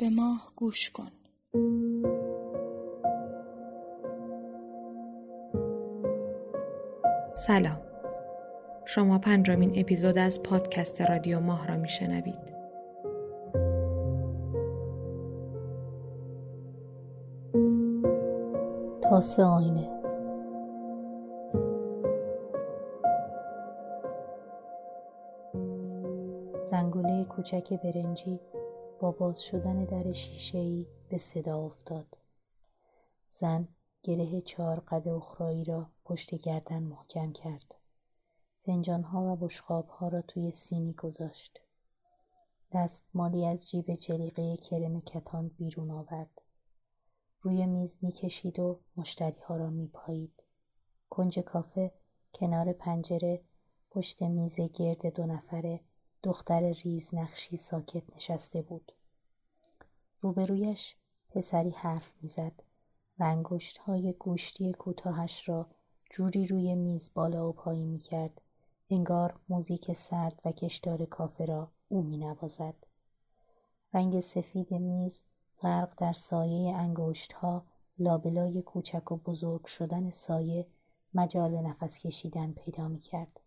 به ما گوش کن. سلام. شما پنجمین اپیزود از پادکست رادیو ماه را میشنوید. تاسه آینه. زنگوله کوچک برنجی با باز شدن در شیشهای به صدا افتاد. زن گره چهار قد اخرایی را پشت گردن محکم کرد. فنجانها و بشخابها را توی سینی گذاشت. دست مالی از جیب جلیقه کرم کتان بیرون آورد. روی میز می‌کشید و مشتری ها را میپایید. کنج کافه کنار پنجره پشت میز گرد دو نفره دختر ریز نقشی ساکت نشسته بود. روبرویش پسری حرف می‌زد و انگشت های گوشتی کوتاهش را جوری روی میز بالا و پایین می کرد. انگار موزیک سرد و کشدار کافه را او می نوازد. رنگ سفید میز غرق در سایه انگشت ها لابلای کوچک و بزرگ شدن سایه مجال نفس کشیدن پیدا می کرد.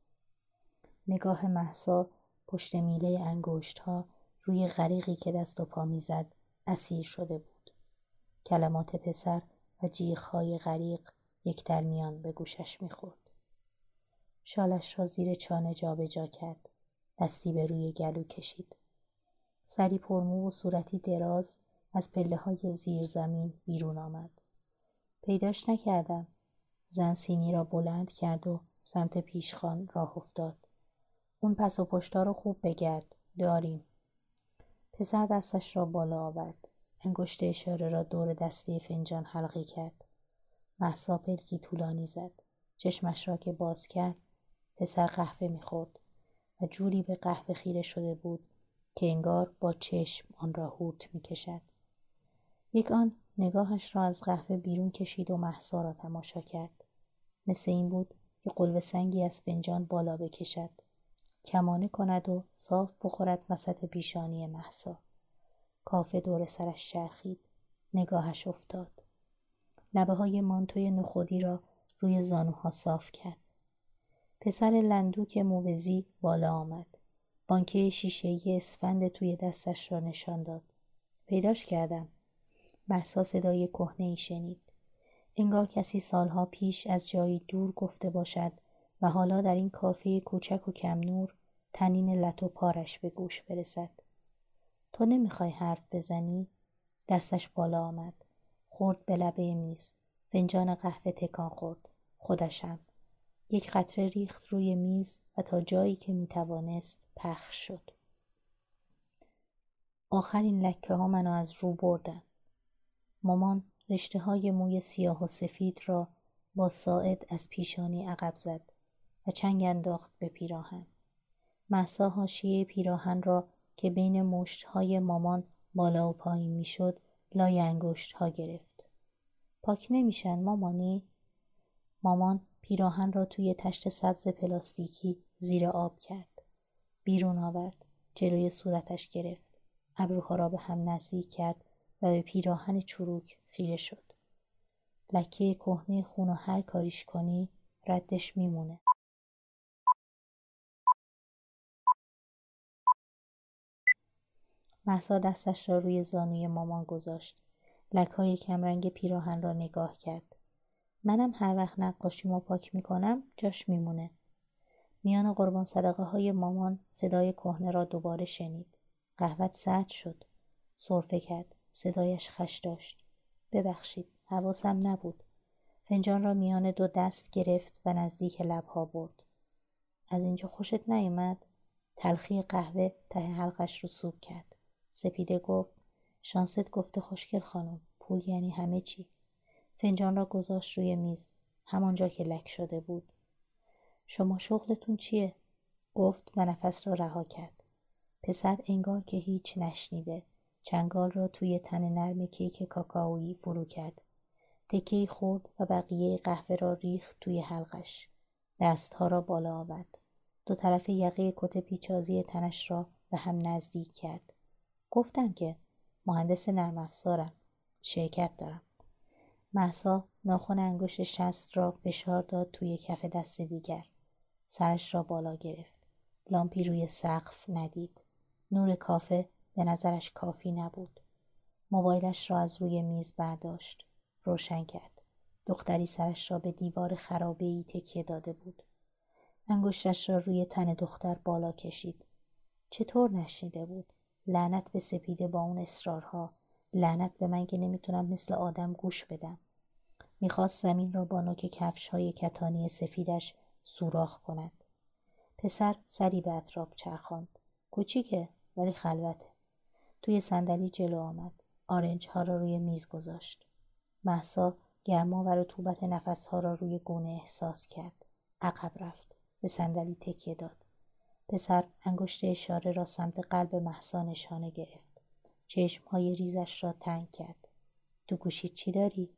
نگاه محسا پشت میله انگشت ها روی غریقی که دست و پا می‌زد اسیر شده بود. کلمات پسر و های غریق یک در میان به گوشش می‌خورد. شالش را زیر چانه جابجا جا کرد. دستی به روی گلو کشید. سری پرمو و صورتی دراز از پله های زیر زمین بیرون آمد. پیداش نکردم. زن سینی را بلند کرد و سمت پیشخان راه افتاد. اون پس و پشتا رو خوب بگرد. داریم. پسر دستش را بالا آورد. انگشت اشاره را دور دسته فنجان حلقه کرد. محسا پلکی طولانی زد. چشمش را که باز کرد پسر قهوه می‌خورد و جوری به قهوه خیره شده بود که انگار با چشم آن را هورت می‌کشد. یک آن نگاهش را از قهوه بیرون کشید و محسا را تماشا کرد. مثل این بود که قلب سنگی از فنجان بالا بکشد. کمانه کند و صاف بخورد وسط پیشانی محسا. کافه دور سرش چرخید. نگاهش افتاد. لبه های مانتوی نخودی را روی زانوها صاف کرد. پسر لندوک موزی بالا آمد. بانکه شیشه اسفند توی دستش را نشان داد. پیداش کردم. محسا صدای کهنه ای شنید. انگار کسی سالها پیش از جایی دور گفته باشد و حالا در این کافه کوچک و کم نور تنین لط و پارش به گوش برسد. تو نمی‌خوای حرف بزنی؟ دستش بالا آمد. خورد به لبه میز. فنجان قهوه تکان خورد. خودشم. یک قطره ریخت روی میز و تا جایی که می‌توانست پخش شد. آخرین لکه ها منو از رو بردن. مامان رشته های موی سیاه و سفید را با ساعد از پیشانی عقب زد و چنگ انداخت به پیراهن. محسا حاشیه پیراهن را که بین مشت های مامان بالا و پایین می‌شد لای انگشت ها گرفت. پاک نمیشن مامانی؟ مامان پیراهن را توی تشت سبز پلاستیکی زیر آب کرد. بیرون آورد. جلوی صورتش گرفت. ابروها را به هم نزدیک کرد و به پیراهن چروک خیره شد. لکه کهنه خون و هر کاریش کنی ردش میمونه. محسا دستش را روی زانوی مامان گذاشت. لکهای کمرنگ پیراهن را نگاه کرد. منم هر وقت نقاشیمو پاک می‌کنم جاش میمونه. میان قربان صدقه های مامان صدای کهنه را دوباره شنید. قهوت سرد شد. صرفه کرد. صدایش خش داشت. ببخشید. حواسم نبود. فنجان را میان دو دست گرفت و نزدیک لبها برد. از اینجا خوشت نیومد؟ تلخی قهوه ته حلقش رو سوب کرد. سپیده گفت شانست گفته خوشگل خانم پول یعنی همه چی. فنجان را گذاشت روی میز همانجا که لک شده بود. شما شغلتون چیه؟ گفت و نفس را رها کرد. پسر انگار که هیچ نشنیده. چنگال را توی تن نرم کیک کاکائویی فرو کرد. تکی خورد و بقیه قهوه را ریخت توی حلقش. دستها را بالا آورد. دو طرف یقه کت پیچازی تنش را به هم نزدیک کرد. گفتم که مهندس نرم افزارم. شرکت دارم. محسا ناخن انگشت شست را فشار داد توی کف دست دیگر. سرش را بالا گرفت. لامپی روی سقف ندید. نور کافه به نظرش کافی نبود. موبایلش را از روی میز برداشت. روشن کرد. دختری سرش را به دیوار خرابه ای تکیه داده بود. انگشتش را روی تن دختر بالا کشید. چطور نشنیده بود؟ لعنت به سپیده با اون اصرارها. لعنت به من که نمی‌تونم مثل آدم گوش بدم. می‌خواست زمین را با نوک کفش های کتانی سفیدش سوراخ کند. پسر سری به اطراف چرخاند. کوچیکه ولی خلوته. توی صندلی جلو آمد. آرنج ها را روی میز گذاشت. محسا گرما و رطوبت نفس ها را روی گونه احساس کرد. عقب رفت. به صندلی تکیه داد. پسر انگشت اشاره را سمت قلب محسا نشانه گرفت چشم های ریزش را تنگ کرد تو گوشید چی داری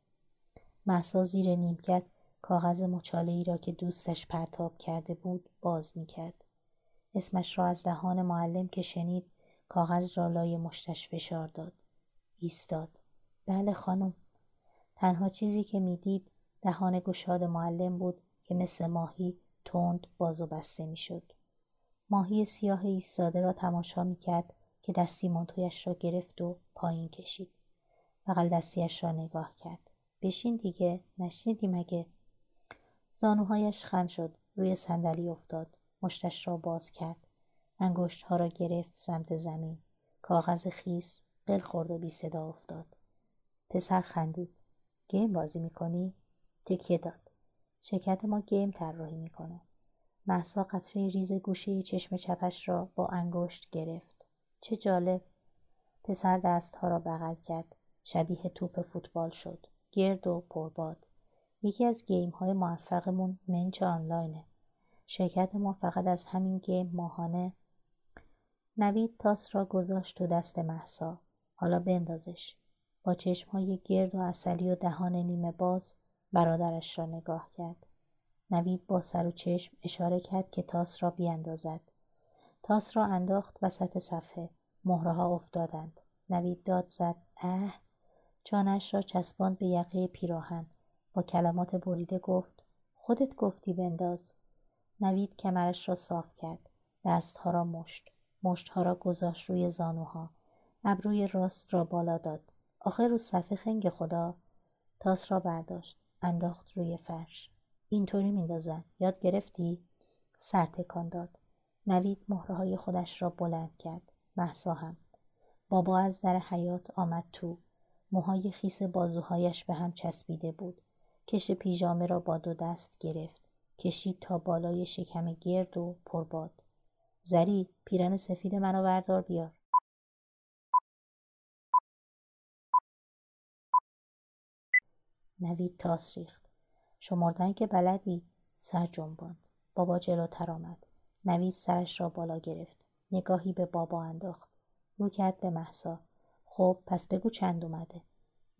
محسا زیر نیمکت کاغذ مچاله ای را که دوستش پرتاب کرده بود باز می کرد. اسمش را از دهان معلم که شنید کاغذ را لای مشتش فشار داد. ایستاد. بله خانم. تنها چیزی که می‌دید دهان گشاد معلم بود که مثل ماهی تند باز و بسته می‌شد. ماهی سیاه ایستاده را تماشا می‌کرد که دستی منتویش را گرفت و پایین کشید. بغل دستیش را نگاه کرد. بشین دیگه نشنیدی مگه؟ زانوهایش خم شد روی صندلی افتاد. مشتش را باز کرد. انگشت ها را گرفت سمت زمین. کاغذ خیس قل خورد و بی صدا افتاد. پسر خندید. game بازی می‌کنی؟ تکیه داد. شرکت ما game طراحی می‌کنه. مهسا قطره ریز گوشه چشم چپش را با انگشت گرفت. چه جالب. پسر دستها را بغل کرد. شبیه توپ فوتبال شد. گرد و پرباد. یکی از گیم های موفقمون منچ آنلاینه. شرکت ما فقط از همین گیم ماهانه. نوید تاس را گذاشت تو دست محسا. حالا بندازش. با چشم های گرد و اصلی و دهان نیمه باز برادرش را نگاه کرد. نوید با سر و چشم اشاره کرد که تاس را بیاندازد. تاس را انداخت وسط صفحه. مهره ها افتادند. نوید داد زد. اه! جانش را چسباند به یقه پیراهن. با کلمات بریده گفت خودت گفتی بنداز. نوید کمرش را صاف کرد. دستها را مشت. مشتها را گذاشت روی زانوها. ابروی راست را بالا داد. آخر رو صفحه خنگ خدا. تاس را برداشت. انداخت روی فرش. اینطوری میندازن یاد گرفتی؟ سر تکان داد. نوید مهره های خودش را بلند کرد. محسا هم. بابا از در حیات آمد تو. موهای خیس بازوهایش به هم چسبیده بود. کش پیژامه را با دو دست گرفت. کشید تا بالای شکم گرد و پرباد زری پیرن سفید منو بردار بیار. نوید تاس ریخت. شمردن که بلدی سر جنباند بابا جلوتر آمد نوید سرش را بالا گرفت نگاهی به بابا انداخت رو کرد به محسا خب پس بگو چند اومده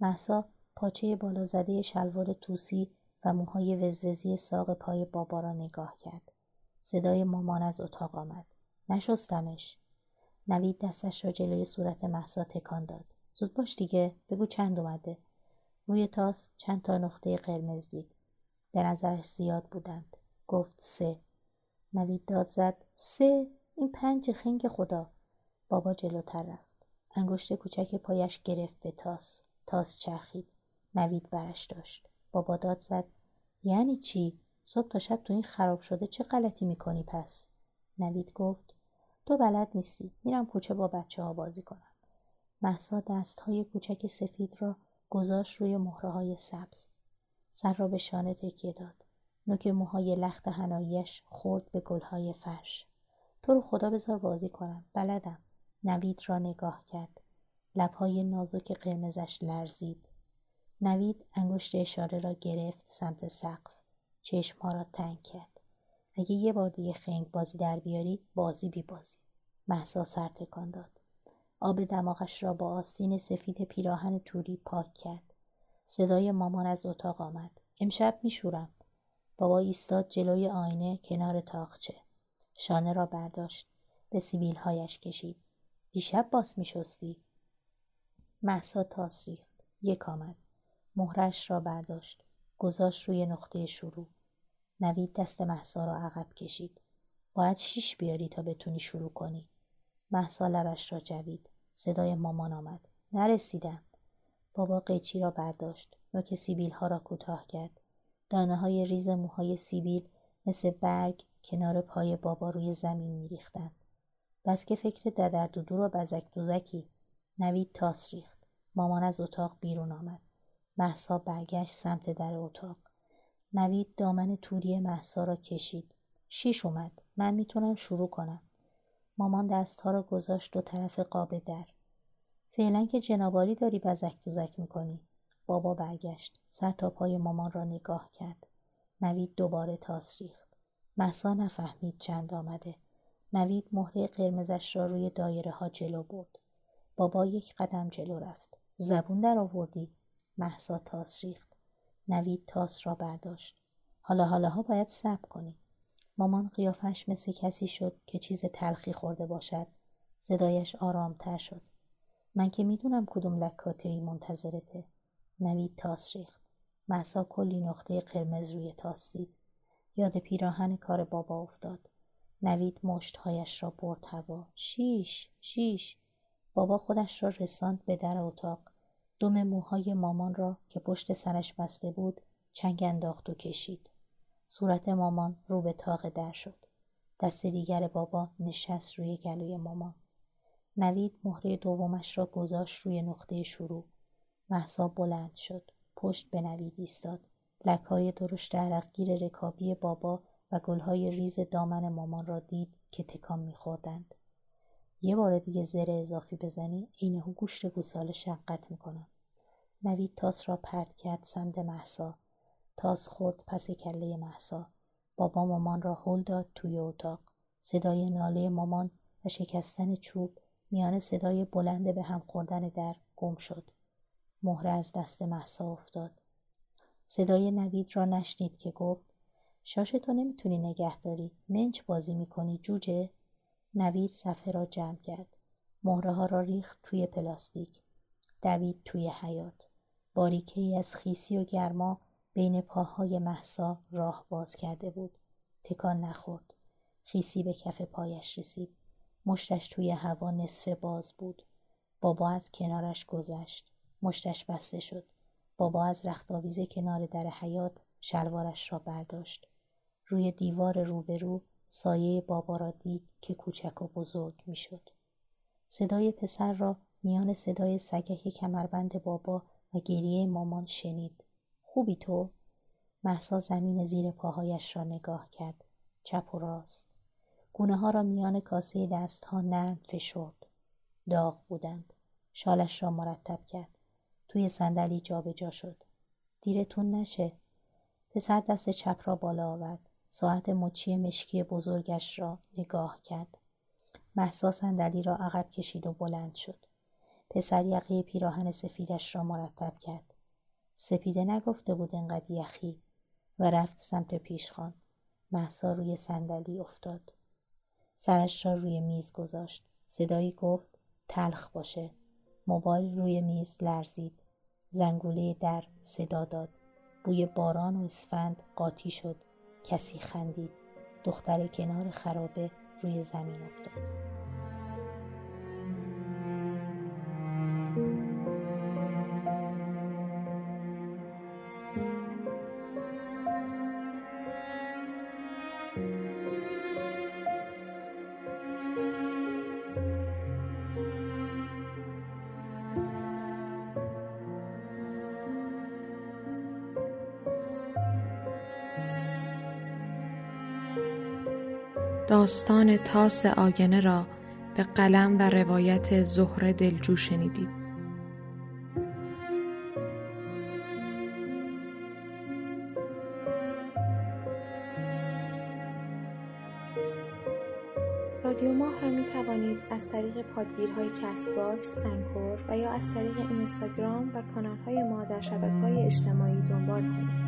محسا پاچه بالا زده شلوار توسی و موهای وزوزی ساق پای بابا را نگاه کرد. صدای مامان از اتاق آمد. نشستمش. نوید دستش را جلوی صورت محسا تکان داد. زود باش دیگه بگو چند اومده. روی تاس چند تا نقطه قرمز دید. به نظرش زیاد بودند. گفت سه. نوید داد زد سه این پنج خنگ خدا. بابا جلوتر رفت. انگشت کوچک پایش گرفت به تاس. تاس چرخید. نوید برش داشت. بابا داد زد. یعنی چی؟ صبح تا شب تو این خراب شده چه غلطی می‌کنی پس؟ نوید گفت تو بلد نیستی. میرم کوچه با بچه ها بازی کنم. محسا دست های کوچک سفید را گذاشت روی مهره های سبز. سر را به شانه تکیه داد. نوک موهای لخت هناییش خورد به گلهای فرش. تو رو خدا بذار بازی کنم. بلدم. نوید را نگاه کرد. لبهای نازک قرمزش لرزید. نوید انگشت اشاره را گرفت سمت سقف. چشمها را تنگ کرد. اگه یه بار دیگه خنگ بازی در بیاری بازی بی بازی. محسا سر تکان داد. آب دماغش را با آستین سفید پیراهن توری پاک کرد. صدای مامان از اتاق آمد. امشب میشورم. بابا ایستاد جلوی آینه کنار تاخچه. شانه را برداشت. به سیبیل هایش کشید. دیشب باس میشستی. محسا تاس ریخت یک آمد مهرش را برداشت گذاشت روی نقطه شروع نوید دست محسا را عقب کشید باید شیش بیاری تا بتونی شروع کنی محسا لبش را جوید صدای مامان آمد نرسیدم بابا قیچی را برداشت. نوک سیبیل ها را کوتاه کرد. دانه های ریز موهای سیبیل مثل برگ کنار پای بابا روی زمین میریختند بس که فکر ددر دودو را بزک دوزکی نوید تاس ریخت. مامان از اتاق بیرون آمد. محسا برگشت سمت در اتاق. نوید دامن توری محسا را کشید. شیش اومد. من می‌تونم شروع کنم. مامان دستها را گذاشت دو طرف قاب در. فعلا که جنابالی داری بزک دوزک می‌کنی. بابا برگشت. سر تا پای مامان را نگاه کرد. نوید دوباره تاس ریخت. محسا نفهمید چند آمده. نوید مهره قرمزش را روی دایره ها جلو برد. بابا یک قدم جلو رفت. زبون در آوردی؟ محسا تاس ریخت. نوید تاس را برداشت. حالا حالاها باید صبر کنی. مامان قیافش مثل کسی شد که چیز تلخی خورده باشد. صدایش آرامتر شد. من که می‌دونم کدوم لکاته ای منتظرته. نوید تاس ریخت. محسا کلی نقطه قرمز روی تاس دید. یاد پیراهن کار بابا افتاد. نوید مشتهایش را برد هوا. شیش شیش. بابا خودش را رساند به در اتاق. دم موهای مامان را که پشت سرش بسته بود چنگ انداخت و کشید. صورت مامان رو به تاق در شد. دست دیگر بابا نشست روی گلوی مامان. نوید مهره دومش را گذاشت روی نقطه شروع. محسا بلند شد. پشت به نوید ایستاد. لکهای درشت عرقگیر رکابی بابا و گلهای ریز دامن مامان را دید که تکان میخوردند. یه بار دیگه زر اضافی بزنی عین گوشت گوساله شقت می‌کنم. نوید تاس را پرت کرد سمت محسا تاس خورد پس کله محسا بابا مامان را هل داد توی اتاق. صدای ناله مامان و شکستن چوب میان صدای بلند به هم خوردن در گم شد. مهره از دست محسا افتاد. صدای نوید را نشنید که گفت شاش تو نمی‌تونی نگه داری. منچ بازی می‌کنی جوجه؟ نوید صفحه را جمع کرد. مهره ها را ریخت توی پلاستیک. دوید توی حیات باریکه ای از خیسی و گرما بین پاهای محسا راه باز کرده بود. تکان نخورد. خیسی به کف پایش رسید. مشتش توی هوا نصف باز بود بابا از کنارش گذشت مشتش بسته شد بابا از رختاویز کنار در حیات شلوارش را برداشت روی دیوار روبرو سایه بابا را دید که کوچک و بزرگ می‌شد. صدای پسر را میان صدای سگک کمربند بابا و گریه مامان شنید. خوبی تو؟ محسا زمین زیر پاهایش را نگاه کرد. چپ و راست. گونه ها را میان کاسه دست ها نرم فشرد. داغ بودند. شالش را مرتب کرد. توی صندلی جابجا شد. دیرتون نشه. پسر دست چپ را بالا آورد. ساعت مچی مشکی بزرگش را نگاه کرد. محسا صندلی را عقب کشید و بلند شد. پسر یقه پیراهن سفیدش را مرتب کرد. سپیده نگفته بود انقدر یخی و رفت سمت پیشخان. محسا روی صندلی افتاد. سرش را روی میز گذاشت. صدایی گفت تلخ باشه. موبایل روی میز لرزید. زنگوله در صدا داد. بوی باران و اسفند قاطی شد. کسی خندید دختر کنار خرابه روی زمین افتاد داستان تاس آینه را به قلم و روایت زهره دلجو شنیدید. رادیو ماه را می توانید از طریق پادگیرهای Castbox، Anchor و یا از طریق اینستاگرام و کانال های ما در شبکه های اجتماعی دنبال کنید.